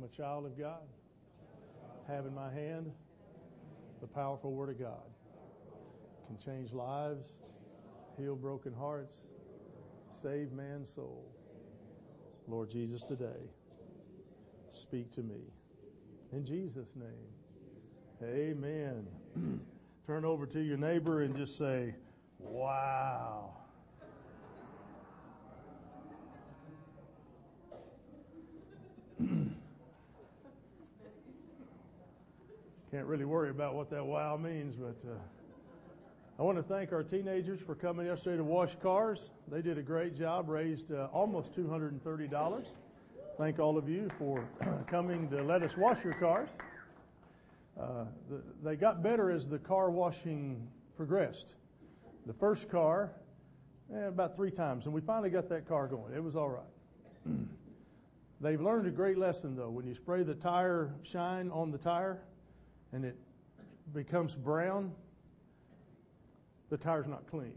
I'm a child of God. Have in my hand the powerful Word of God. Can change lives, heal broken hearts, save man's soul. Lord Jesus, today, speak to me. In Jesus' name, amen. Turn over to your neighbor and just say, Wow. Can't really worry about what that wow means, but uh, I want to thank our teenagers for coming yesterday to wash cars. They did a great job, raised uh, almost $230. Thank all of you for coming to let us wash your cars. Uh, the, they got better as the car washing progressed. The first car, eh, about three times, and we finally got that car going. It was all right. They've learned a great lesson, though. When you spray the tire shine on the tire and it becomes brown, the tire's not clean.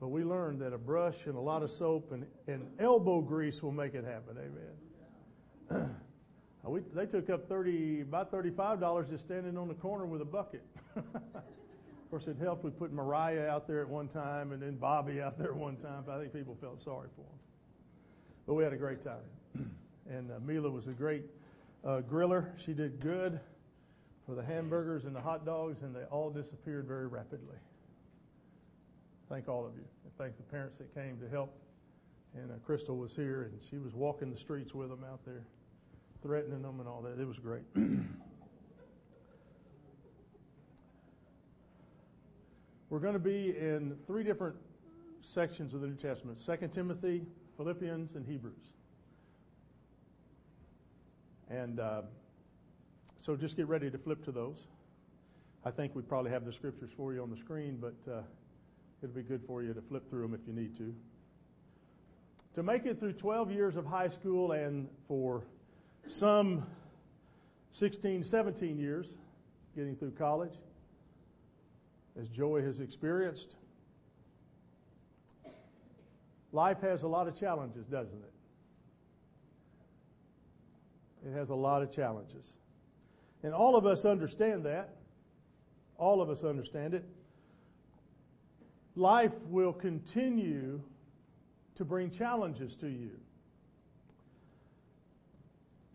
But we learned that a brush and a lot of soap and, and elbow grease will make it happen. Amen. we, they took up 30, about $35 just standing on the corner with a bucket. of course, it helped. We put Mariah out there at one time and then Bobby out there at one time. I think people felt sorry for them. But we had a great time. and uh, Mila was a great uh, griller. She did good for the hamburgers and the hot dogs, and they all disappeared very rapidly. Thank all of you. And thank the parents that came to help. And uh, Crystal was here, and she was walking the streets with them out there, threatening them and all that. It was great. We're going to be in three different sections of the New Testament: Second Timothy, Philippians, and Hebrews. And uh, so just get ready to flip to those. I think we probably have the scriptures for you on the screen, but uh, it'll be good for you to flip through them if you need to. To make it through 12 years of high school and for some 16, 17 years getting through college, as Joey has experienced, life has a lot of challenges, doesn't it? It has a lot of challenges. And all of us understand that. All of us understand it. Life will continue to bring challenges to you.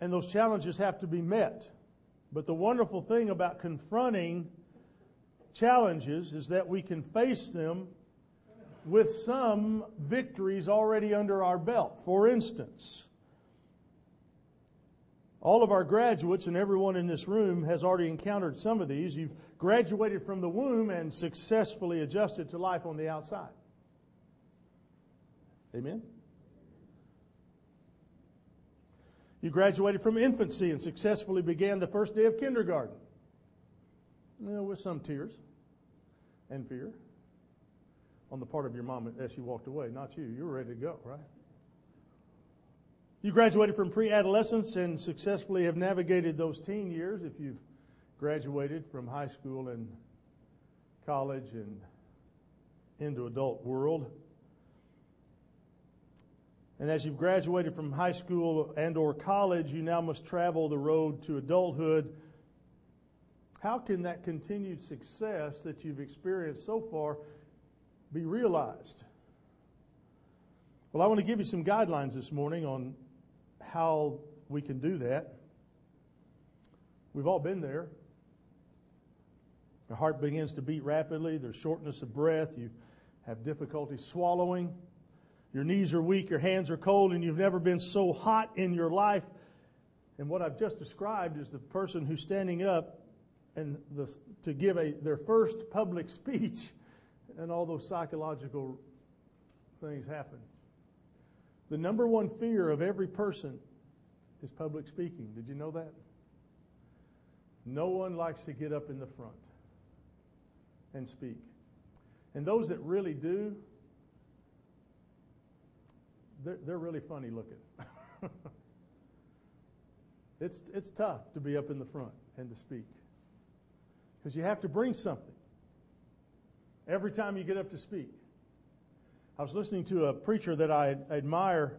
And those challenges have to be met. But the wonderful thing about confronting challenges is that we can face them with some victories already under our belt. For instance, all of our graduates and everyone in this room has already encountered some of these. You've graduated from the womb and successfully adjusted to life on the outside. Amen? You graduated from infancy and successfully began the first day of kindergarten. Well, with some tears and fear on the part of your mom as she walked away. Not you. You were ready to go, right? You graduated from pre adolescence and successfully have navigated those teen years if you've graduated from high school and college and into adult world. And as you've graduated from high school and or college, you now must travel the road to adulthood. How can that continued success that you've experienced so far be realized? Well, I want to give you some guidelines this morning on how we can do that. We've all been there. Your heart begins to beat rapidly. There's shortness of breath. You have difficulty swallowing. Your knees are weak. Your hands are cold, and you've never been so hot in your life. And what I've just described is the person who's standing up and the, to give a, their first public speech, and all those psychological things happen. The number one fear of every person is public speaking. Did you know that? No one likes to get up in the front and speak. And those that really do, they're, they're really funny looking. it's, it's tough to be up in the front and to speak because you have to bring something every time you get up to speak. I was listening to a preacher that I admire,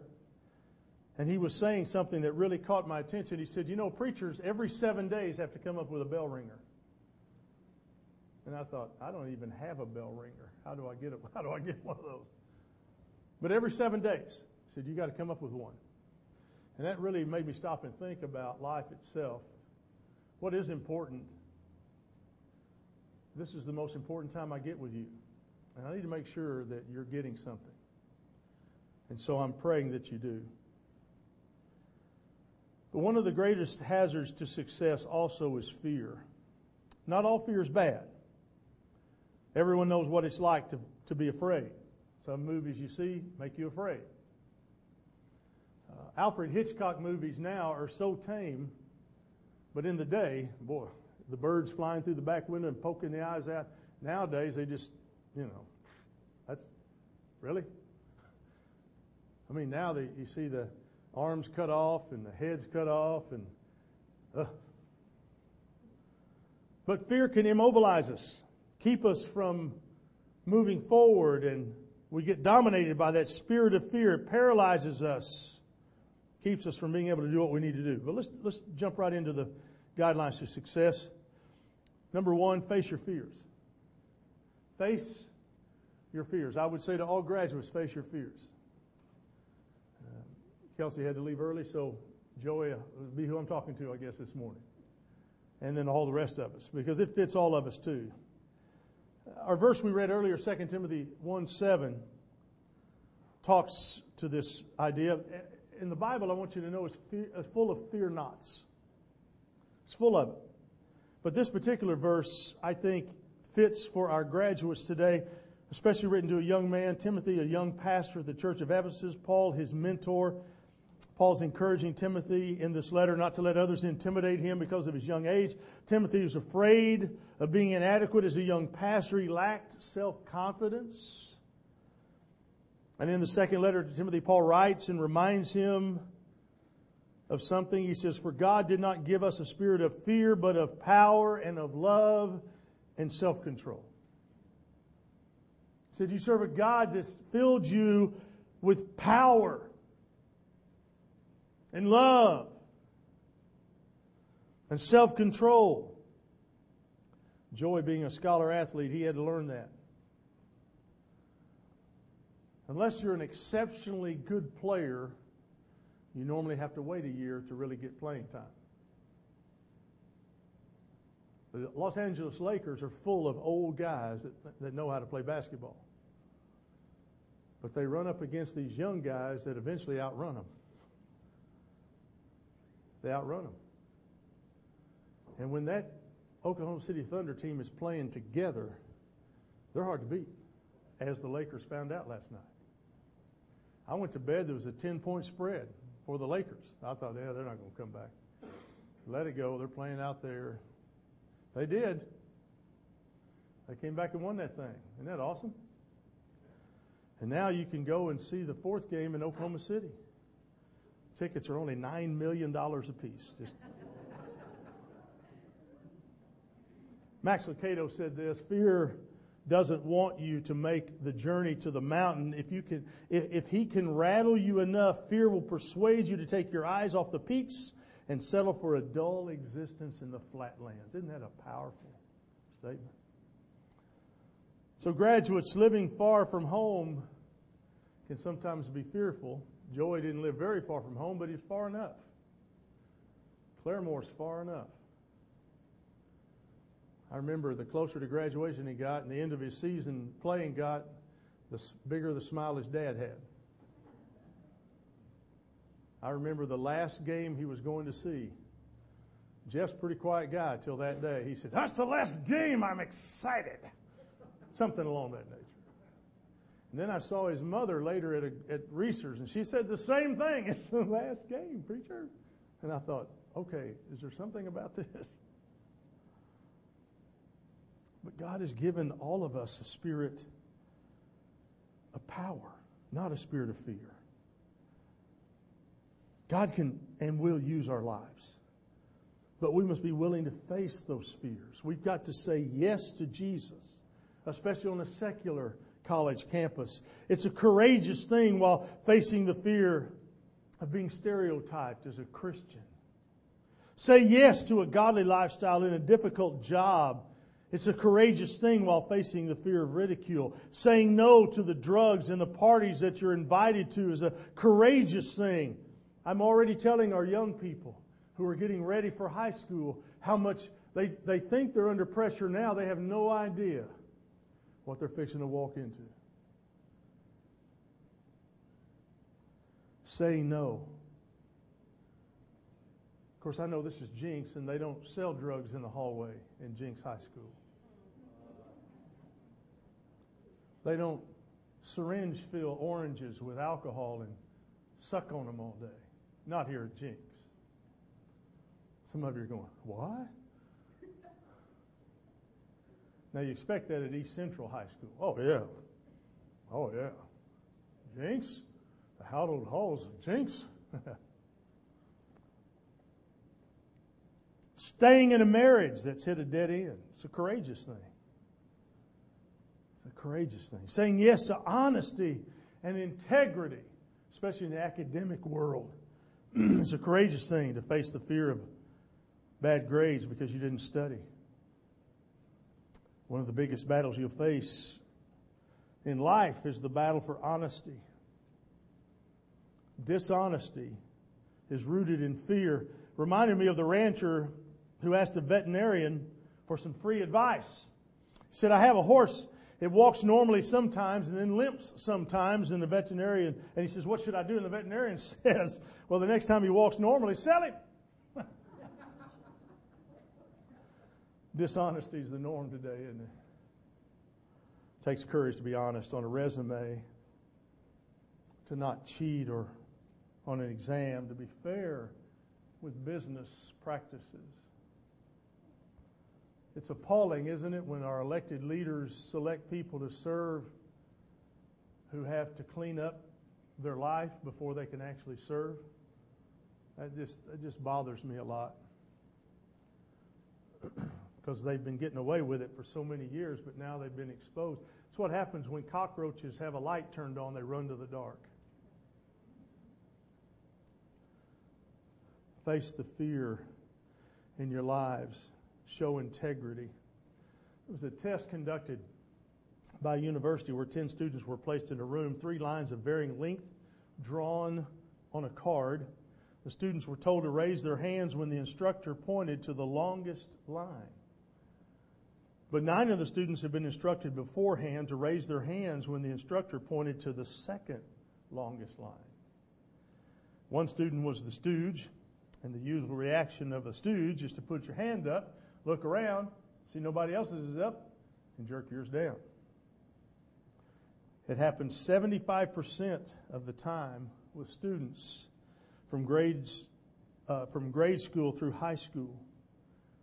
And he was saying something that really caught my attention. He said, You know, preachers every seven days have to come up with a bell ringer. And I thought, I don't even have a bell ringer. How do I get it? How do I get one of those? But every seven days, he said, You got to come up with one. And that really made me stop and think about life itself. What is important? This is the most important time I get with you. And I need to make sure that you're getting something. And so I'm praying that you do. But one of the greatest hazards to success also is fear. Not all fear is bad. Everyone knows what it's like to, to be afraid. Some movies you see make you afraid. Uh, Alfred Hitchcock movies now are so tame, but in the day, boy, the birds flying through the back window and poking the eyes out. Nowadays, they just, you know, that's really. I mean, now they, you see the arms cut off and the heads cut off and. Uh. But fear can immobilize us, keep us from moving forward, and we get dominated by that spirit of fear. It paralyzes us, keeps us from being able to do what we need to do. But let's, let's jump right into the guidelines to success. Number one, face your fears. Face your fears. I would say to all graduates, face your fears. Uh, Kelsey had to leave early, so Joey will be who I'm talking to, I guess, this morning. And then all the rest of us, because it fits all of us too. Our verse we read earlier, 2 Timothy 1 7, talks to this idea. In the Bible, I want you to know, it's full of fear nots. It's full of it. But this particular verse, I think, fits for our graduates today, especially written to a young man, Timothy, a young pastor at the church of Ephesus, Paul, his mentor. Paul's encouraging Timothy in this letter not to let others intimidate him because of his young age. Timothy was afraid of being inadequate as a young pastor. He lacked self-confidence. And in the second letter to Timothy, Paul writes and reminds him of something. He says, For God did not give us a spirit of fear, but of power and of love and self control. He said, You serve a God that's filled you with power and love and self control. Joy, being a scholar athlete, he had to learn that. Unless you're an exceptionally good player, you normally have to wait a year to really get playing time. The Los Angeles Lakers are full of old guys that, that know how to play basketball. But they run up against these young guys that eventually outrun them. They outrun them. And when that Oklahoma City Thunder team is playing together, they're hard to beat, as the Lakers found out last night. I went to bed, there was a 10 point spread for the Lakers. I thought, yeah, they're not going to come back. Let it go. They're playing out there. They did. They came back and won that thing. Isn't that awesome? And now you can go and see the fourth game in Oklahoma City. Tickets are only $9 million apiece. Just Max Lucado said this fear doesn't want you to make the journey to the mountain. If you can, if, if he can rattle you enough, fear will persuade you to take your eyes off the peaks and settle for a dull existence in the flatlands. Isn't that a powerful statement? So graduates living far from home can sometimes be fearful. Joey didn't live very far from home, but he's far enough. Claremore's far enough. I remember the closer to graduation he got and the end of his season playing got, the bigger the smile his dad had. I remember the last game he was going to see. Jeff's a pretty quiet guy till that day. He said, That's the last game. I'm excited. Something along that nature. And then I saw his mother later at, a, at Reese's, and she said the same thing. It's the last game, preacher. And I thought, okay, is there something about this? But God has given all of us a spirit of power, not a spirit of fear. God can and will use our lives. But we must be willing to face those fears. We've got to say yes to Jesus, especially on a secular college campus. It's a courageous thing while facing the fear of being stereotyped as a Christian. Say yes to a godly lifestyle in a difficult job. It's a courageous thing while facing the fear of ridicule. Saying no to the drugs and the parties that you're invited to is a courageous thing. I'm already telling our young people who are getting ready for high school how much they, they think they're under pressure now. They have no idea what they're fixing to walk into. Say no. Of course, I know this is Jenks, and they don't sell drugs in the hallway in Jenks High School. They don't syringe fill oranges with alcohol and suck on them all day. Not here at Jenks. Some of you are going, what? Now you expect that at East Central High School. Oh yeah. Oh yeah. Jenks? The hallowed halls of Jenks? Staying in a marriage that's hit a dead end. It's a courageous thing. It's a courageous thing. Saying yes to honesty and integrity, especially in the academic world. it's a courageous thing to face the fear of bad grades because you didn't study. One of the biggest battles you'll face in life is the battle for honesty. Dishonesty is rooted in fear. Reminded me of the rancher who asked a veterinarian for some free advice. He said, I have a horse. It walks normally sometimes and then limps sometimes. And the veterinarian, and he says, What should I do? And the veterinarian says, Well, the next time he walks normally, sell him. Dishonesty is the norm today, isn't it? it? Takes courage to be honest on a resume, to not cheat or on an exam, to be fair with business practices. It's appalling, isn't it, when our elected leaders select people to serve who have to clean up their life before they can actually serve? That just, that just bothers me a lot. because they've been getting away with it for so many years, but now they've been exposed. It's what happens when cockroaches have a light turned on, they run to the dark. Face the fear in your lives, show integrity. It was a test conducted by a university where 10 students were placed in a room, three lines of varying length drawn on a card. The students were told to raise their hands when the instructor pointed to the longest line. But nine of the students had been instructed beforehand to raise their hands when the instructor pointed to the second longest line. One student was the stooge, and the usual reaction of a stooge is to put your hand up, look around, see nobody else's is up, and jerk yours down. It happens 75% of the time with students from grades uh, from grade school through high school.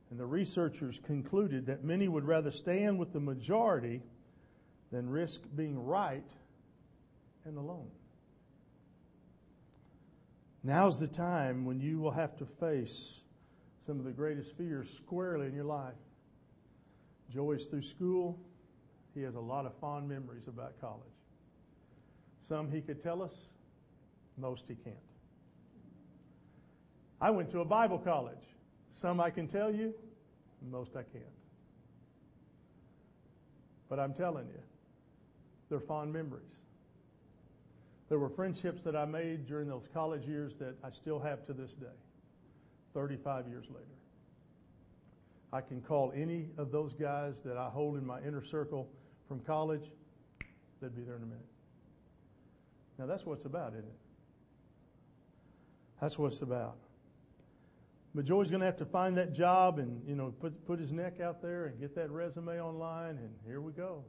And the researchers concluded that many would rather stand with the majority than risk being right and alone. Now's the time when you will have to face some of the greatest fears squarely in your life. Joey's through school. He has a lot of fond memories about college. Some he could tell us, most he can't. I went to a Bible college. Some I can tell you, most I can't. But I'm telling you, they're fond memories. There were friendships that I made during those college years that I still have to this day, 35 years later. I can call any of those guys that I hold in my inner circle from college, they'd be there in a minute. Now, that's what it's about, isn't it? That's what it's about. But Joey's going to have to find that job and, you know, put, put his neck out there and get that resume online, and here we go.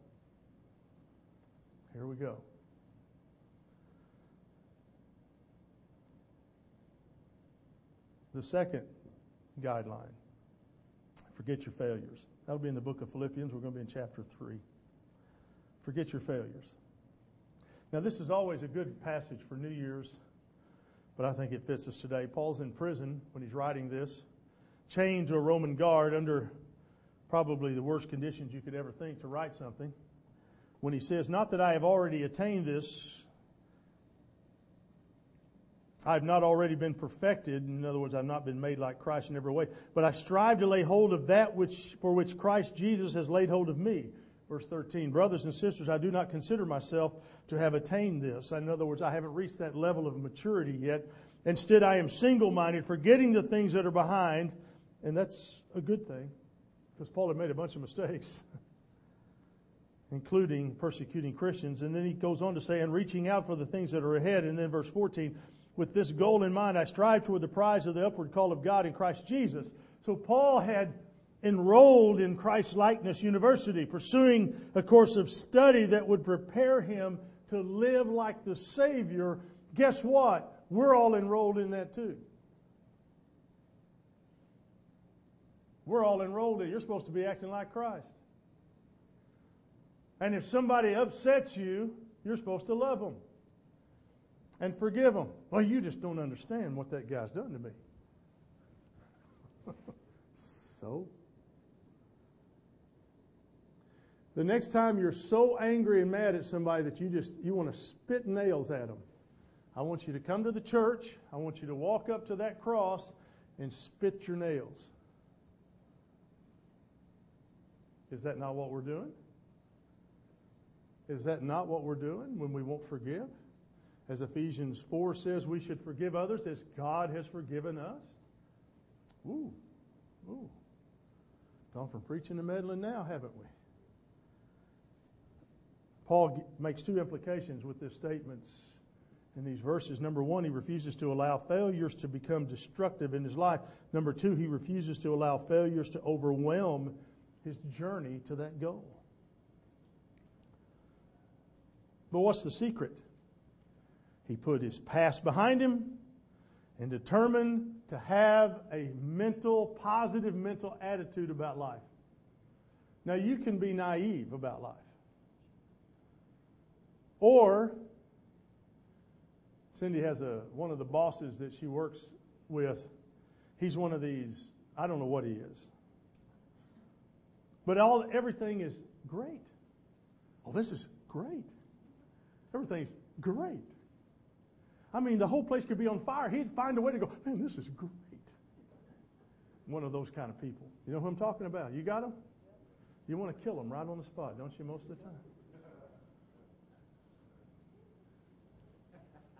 Here we go. The second guideline forget your failures. That'll be in the book of Philippians. We're going to be in chapter 3. Forget your failures. Now, this is always a good passage for New Year's but I think it fits us today. Paul's in prison when he's writing this, chained to a Roman guard under probably the worst conditions you could ever think to write something. When he says, Not that I have already attained this, I've not already been perfected. In other words, I've not been made like Christ in every way. But I strive to lay hold of that which, for which Christ Jesus has laid hold of me. Verse 13. Brothers and sisters, I do not consider myself to have attained this. In other words, I haven't reached that level of maturity yet. Instead, I am single minded, forgetting the things that are behind. And that's a good thing because Paul had made a bunch of mistakes. including persecuting Christians. And then he goes on to say, and reaching out for the things that are ahead. And then verse 14, with this goal in mind, I strive toward the prize of the upward call of God in Christ Jesus. So Paul had enrolled in Christ Likeness University, pursuing a course of study that would prepare him to live like the Savior. Guess what? We're all enrolled in that too. We're all enrolled in. You're supposed to be acting like Christ. And if somebody upsets you, you're supposed to love them and forgive them. Well, you just don't understand what that guy's done to me. so? The next time you're so angry and mad at somebody that you just you want to spit nails at them, I want you to come to the church. I want you to walk up to that cross and spit your nails. Is that not what we're doing? Is that not what we're doing when we won't forgive? As Ephesians 4 says, we should forgive others as God has forgiven us. Ooh, ooh. Gone from preaching to meddling now, haven't we? Paul makes two implications with this statements in these verses. Number one, he refuses to allow failures to become destructive in his life. Number two, he refuses to allow failures to overwhelm his journey to that goal. But what's the secret? He put his past behind him and determined to have a mental, positive mental attitude about life. Now, you can be naive about life. Or, Cindy has a, one of the bosses that she works with. He's one of these, I don't know what he is. But all, everything is great. Oh, this is great. Everything's great. I mean, the whole place could be on fire. He'd find a way to go, man, this is great. One of those kind of people. You know who I'm talking about? You got them? You want to kill them right on the spot, don't you, most of the time?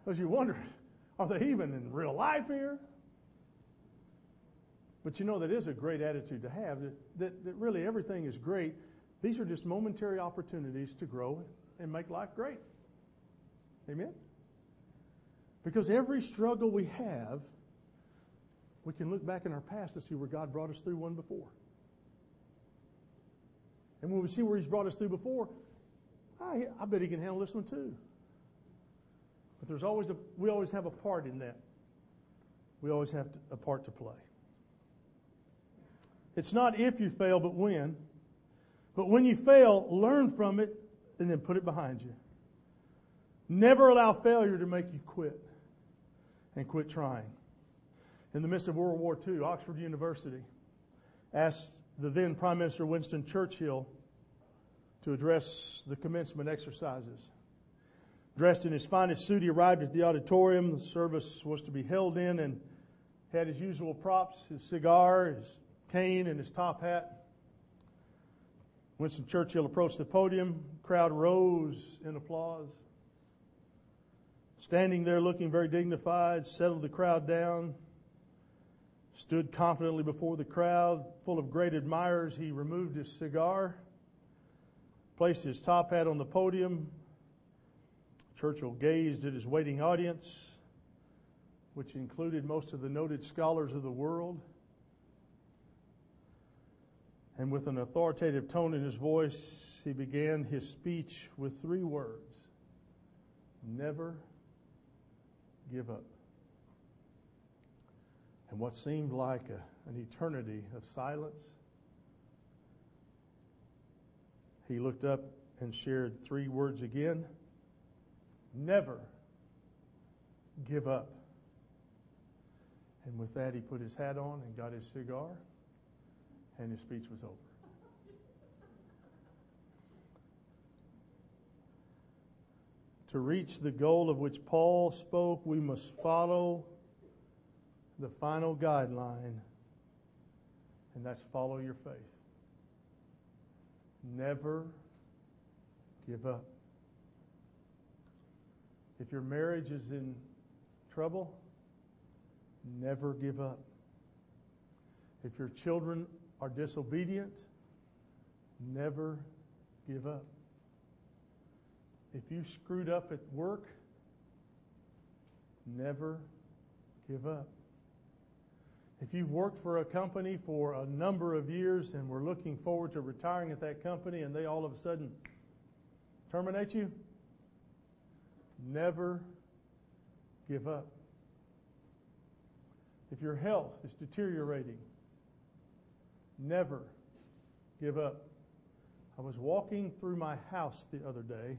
Because you wonder, are they even in real life here? But you know, that is a great attitude to have, that, that, that really everything is great. These are just momentary opportunities to grow and make life great. Amen? Because every struggle we have, we can look back in our past to see where God brought us through one before. And when we see where He's brought us through before, I, I bet He can handle this one too. But there's always a, we always have a part in that. We always have to, a part to play. It's not if you fail, but when. But when you fail, learn from it and then put it behind you. Never allow failure to make you quit and quit trying. In the midst of World War II, Oxford University asked the then Prime Minister Winston Churchill to address the commencement exercises. Dressed in his finest suit, he arrived at the auditorium. The service was to be held in and had his usual props his cigar, his cane, and his top hat. Winston Churchill approached the podium. The crowd rose in applause standing there looking very dignified, settled the crowd down, stood confidently before the crowd, full of great admirers. He removed his cigar, placed his top hat on the podium. Churchill gazed at his waiting audience, which included most of the noted scholars of the world. And with an authoritative tone in his voice, he began his speech with three words Never give up. And what seemed like a, an eternity of silence, he looked up and shared three words again never give up. And with that, he put his hat on and got his cigar, and his speech was over. To reach the goal of which Paul spoke, we must follow the final guideline, and that's follow your faith. Never give up. If your marriage is in trouble, never give up. If your children are disobedient, never give up. If you screwed up at work, never give up. If you've worked for a company for a number of years and were looking forward to retiring at that company and they all of a sudden terminate you, never give up. If your health is deteriorating, never give up. I was walking through my house the other day,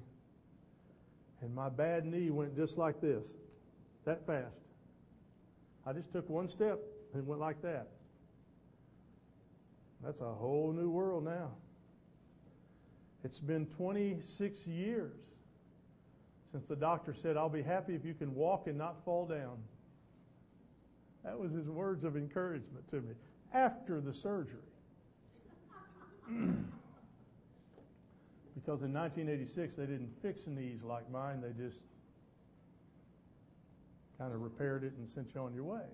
and my bad knee went just like this, that fast. I just took one step and went like that. That's a whole new world now. It's been 26 years since the doctor said, I'll be happy if you can walk and not fall down. That was his words of encouragement to me after the surgery. because in 1986 they didn't fix knees like mine, they just kind of repaired it and sent you on your way.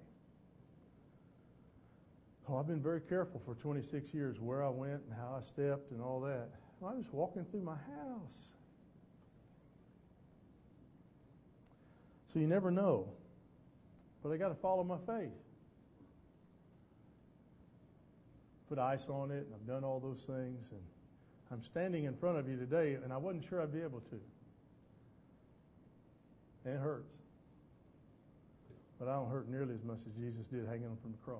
Oh, I've been very careful for 26 years where I went and how I stepped and all that. Well, I was walking through my house. So you never know. But I got to follow my faith. Put ice on it, and I've done all those things. And I'm standing in front of you today, and I wasn't sure I'd be able to. And it hurts. But I don't hurt nearly as much as Jesus did hanging from the cross.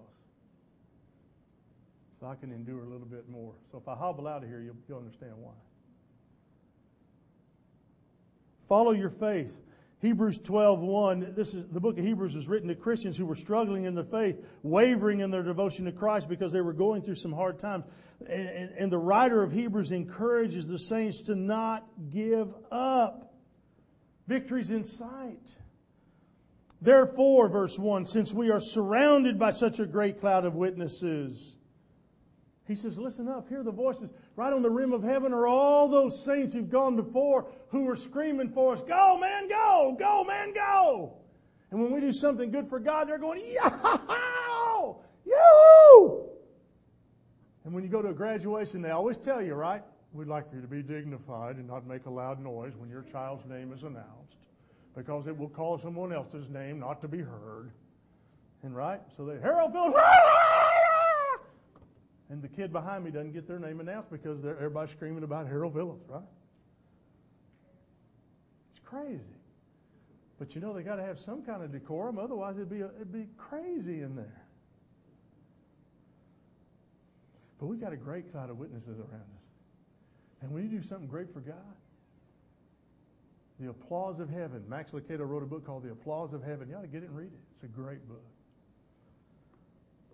So I can endure a little bit more. So if I hobble out of here, you'll, you'll understand why. Follow your faith. Hebrews 12:1 this is the book of Hebrews is written to Christians who were struggling in the faith, wavering in their devotion to Christ because they were going through some hard times. And, and the writer of Hebrews encourages the saints to not give up. Victory's in sight. Therefore, verse 1, since we are surrounded by such a great cloud of witnesses, he says, Listen up, hear the voices. Right on the rim of heaven are all those saints who've gone before who are screaming for us, Go, man, go! Go, man, go! And when we do something good for God, they're going, Yow! Yoo! And when you go to a graduation, they always tell you, right? We'd like for you to be dignified and not make a loud noise when your child's name is announced because it will cause someone else's name not to be heard. And right? So they, Harold Phillips, and the kid behind me doesn't get their name announced because everybody's screaming about Harold Phillips, right? It's crazy. But you know they got to have some kind of decorum, otherwise it'd be a, it'd be crazy in there. But we've got a great cloud of witnesses around us, and when you do something great for God, the applause of heaven. Max Lucado wrote a book called The Applause of Heaven. You ought to get it and read it. It's a great book.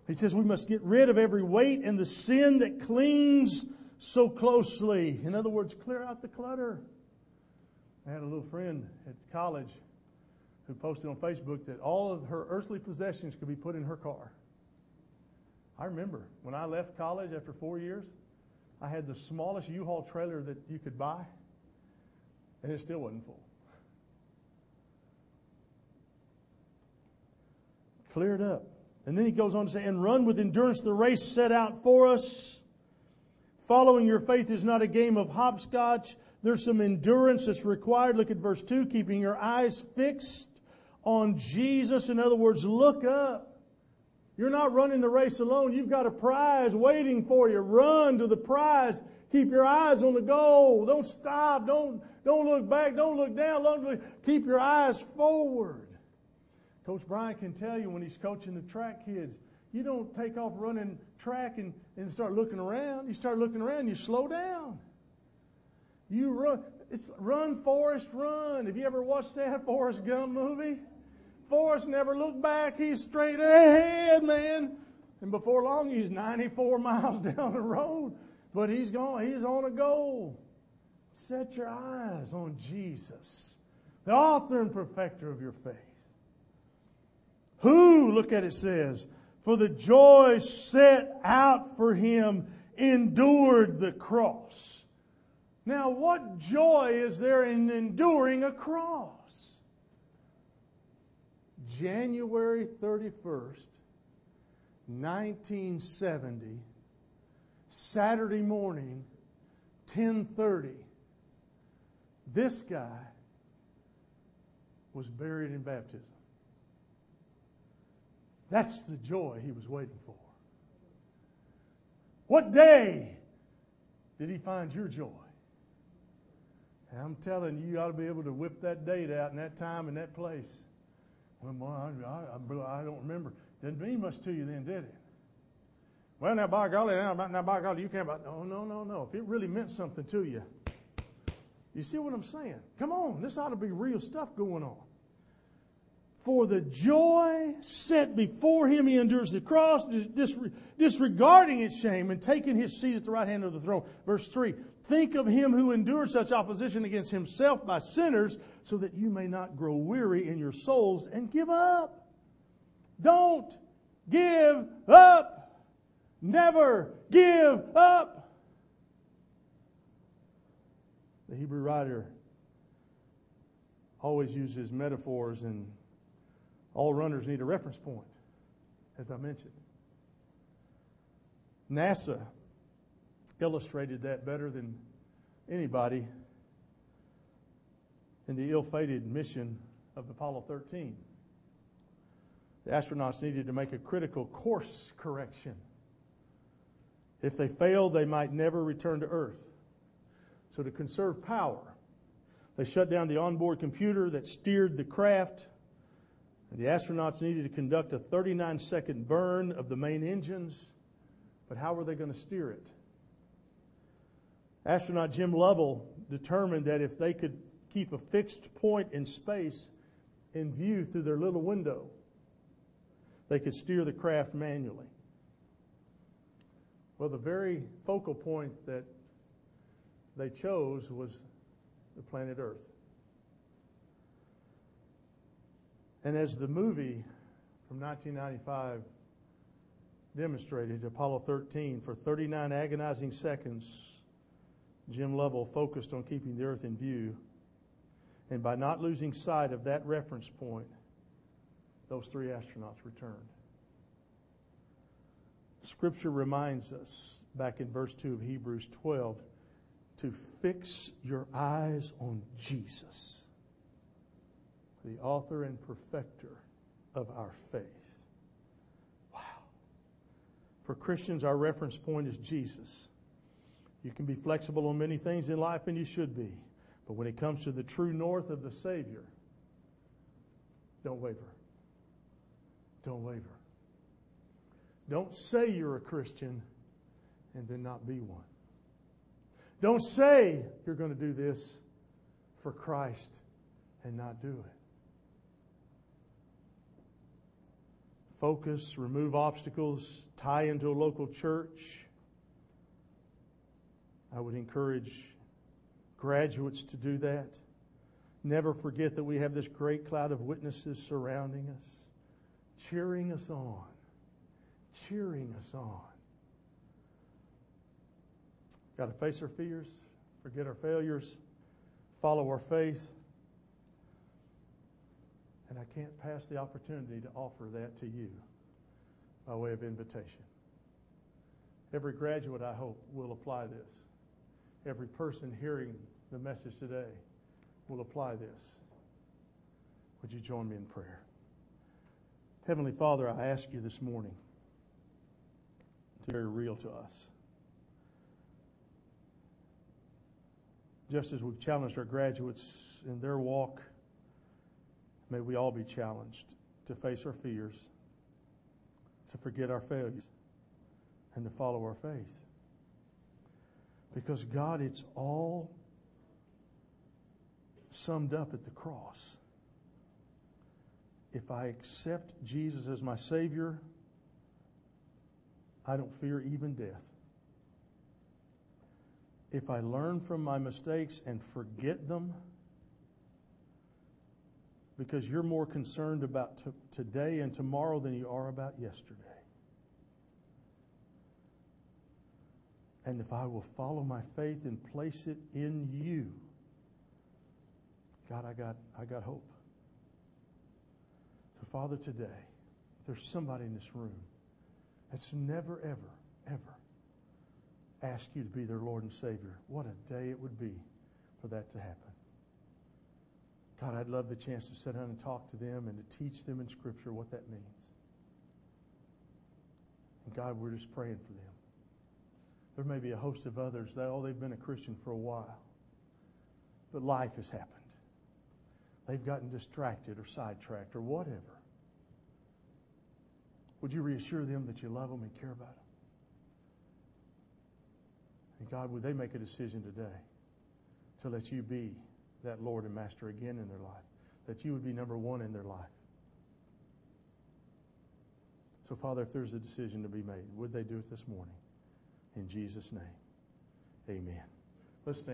He says we must get rid of every weight and the sin that clings so closely. In other words, clear out the clutter. I had a little friend at college who posted on Facebook that all of her earthly possessions could be put in her car. I remember when I left college after four years, I had the smallest U-Haul trailer that you could buy, and it still wasn't full. Clear it up. And then he goes on to say, and run with endurance the race set out for us. Following your faith is not a game of hopscotch. There's some endurance that's required. Look at verse 2, keeping your eyes fixed on Jesus. In other words, look up. You're not running the race alone. You've got a prize waiting for you. Run to the prize. Keep your eyes on the goal. Don't stop. Don't, don't look back. Don't look down. Don't keep your eyes forward. Coach Brian can tell you when he's coaching the track kids, you don't take off running track and, and start looking around. You start looking around, you slow down. You run. It's run, Forrest, run. Have you ever watched that Forrest Gump movie? Forrest never looked back. He's straight ahead, man. And before long, he's 94 miles down the road. But he's gone. He's on a goal. Set your eyes on Jesus. the author and perfecter of your faith. Who, look at it says, for the joy set out for him endured the cross. Now, what joy is there in enduring a cross? January 31st, 1970, Saturday morning, 10:30. This guy was buried in baptism. That's the joy he was waiting for. What day did he find your joy? And I'm telling you, you ought to be able to whip that date out in that time and that place. Well, I, I, I don't remember. Didn't mean much to you then, did it? Well, now, by golly, now, now by golly, you can't. No, no, no, no. If it really meant something to you, you see what I'm saying? Come on, this ought to be real stuff going on. For the joy set before him, he endures the cross, disregarding its shame and taking his seat at the right hand of the throne. Verse 3 Think of him who endured such opposition against himself by sinners, so that you may not grow weary in your souls and give up. Don't give up. Never give up. The Hebrew writer always uses metaphors, and all runners need a reference point, as I mentioned. NASA illustrated that better than anybody in the ill fated mission of Apollo 13. The astronauts needed to make a critical course correction. If they failed, they might never return to Earth. So, to conserve power, they shut down the onboard computer that steered the craft. And the astronauts needed to conduct a 39 second burn of the main engines. But how were they going to steer it? Astronaut Jim Lovell determined that if they could keep a fixed point in space in view through their little window, they could steer the craft manually. Well, the very focal point that they chose was the planet Earth. And as the movie from 1995 demonstrated, Apollo 13, for 39 agonizing seconds, Jim Lovell focused on keeping the earth in view. And by not losing sight of that reference point, those three astronauts returned. Scripture reminds us, back in verse 2 of Hebrews 12, to fix your eyes on Jesus, the author and perfecter of our faith. Wow. For Christians, our reference point is Jesus. You can be flexible on many things in life, and you should be. But when it comes to the true north of the Savior, don't waver. Don't waver. Don't say you're a Christian and then not be one. Don't say you're going to do this for Christ and not do it. Focus, remove obstacles, tie into a local church I would encourage graduates to do that. Never forget that we have this great cloud of witnesses surrounding us, cheering us on, cheering us on. Got to face our fears, forget our failures, follow our faith. And I can't pass the opportunity to offer that to you by way of invitation. Every graduate, I hope, will apply this every person hearing the message today will apply this. Would you join me in prayer? Heavenly Father, I ask you this morning be very real to us. Just as we've challenged our graduates in their walk, may we all be challenged to face our fears, to forget our failures, and to follow our faith. Because, God, it's all summed up at the cross. If I accept Jesus as my Savior, I don't fear even death. If I learn from my mistakes and forget them, because you're more concerned about t- today and tomorrow than you are about yesterday. And if I will follow my faith and place it in you, God, I got, I got hope. So, Father, today, there's somebody in this room that's never, ever, ever asked you to be their Lord and Savior, what a day it would be for that to happen. God, I'd love the chance to sit down and talk to them and to teach them in Scripture what that means. And God, we're just praying for them. There may be a host of others that, oh, they've been a Christian for a while, but life has happened. They've gotten distracted or sidetracked or whatever. Would you reassure them that you love them and care about them? And God, would they make a decision today to let you be that Lord and Master again in their life? That you would be number one in their life. So, Father, if there's a decision to be made, would they do it this morning? In Jesus' name, amen. Let's stand.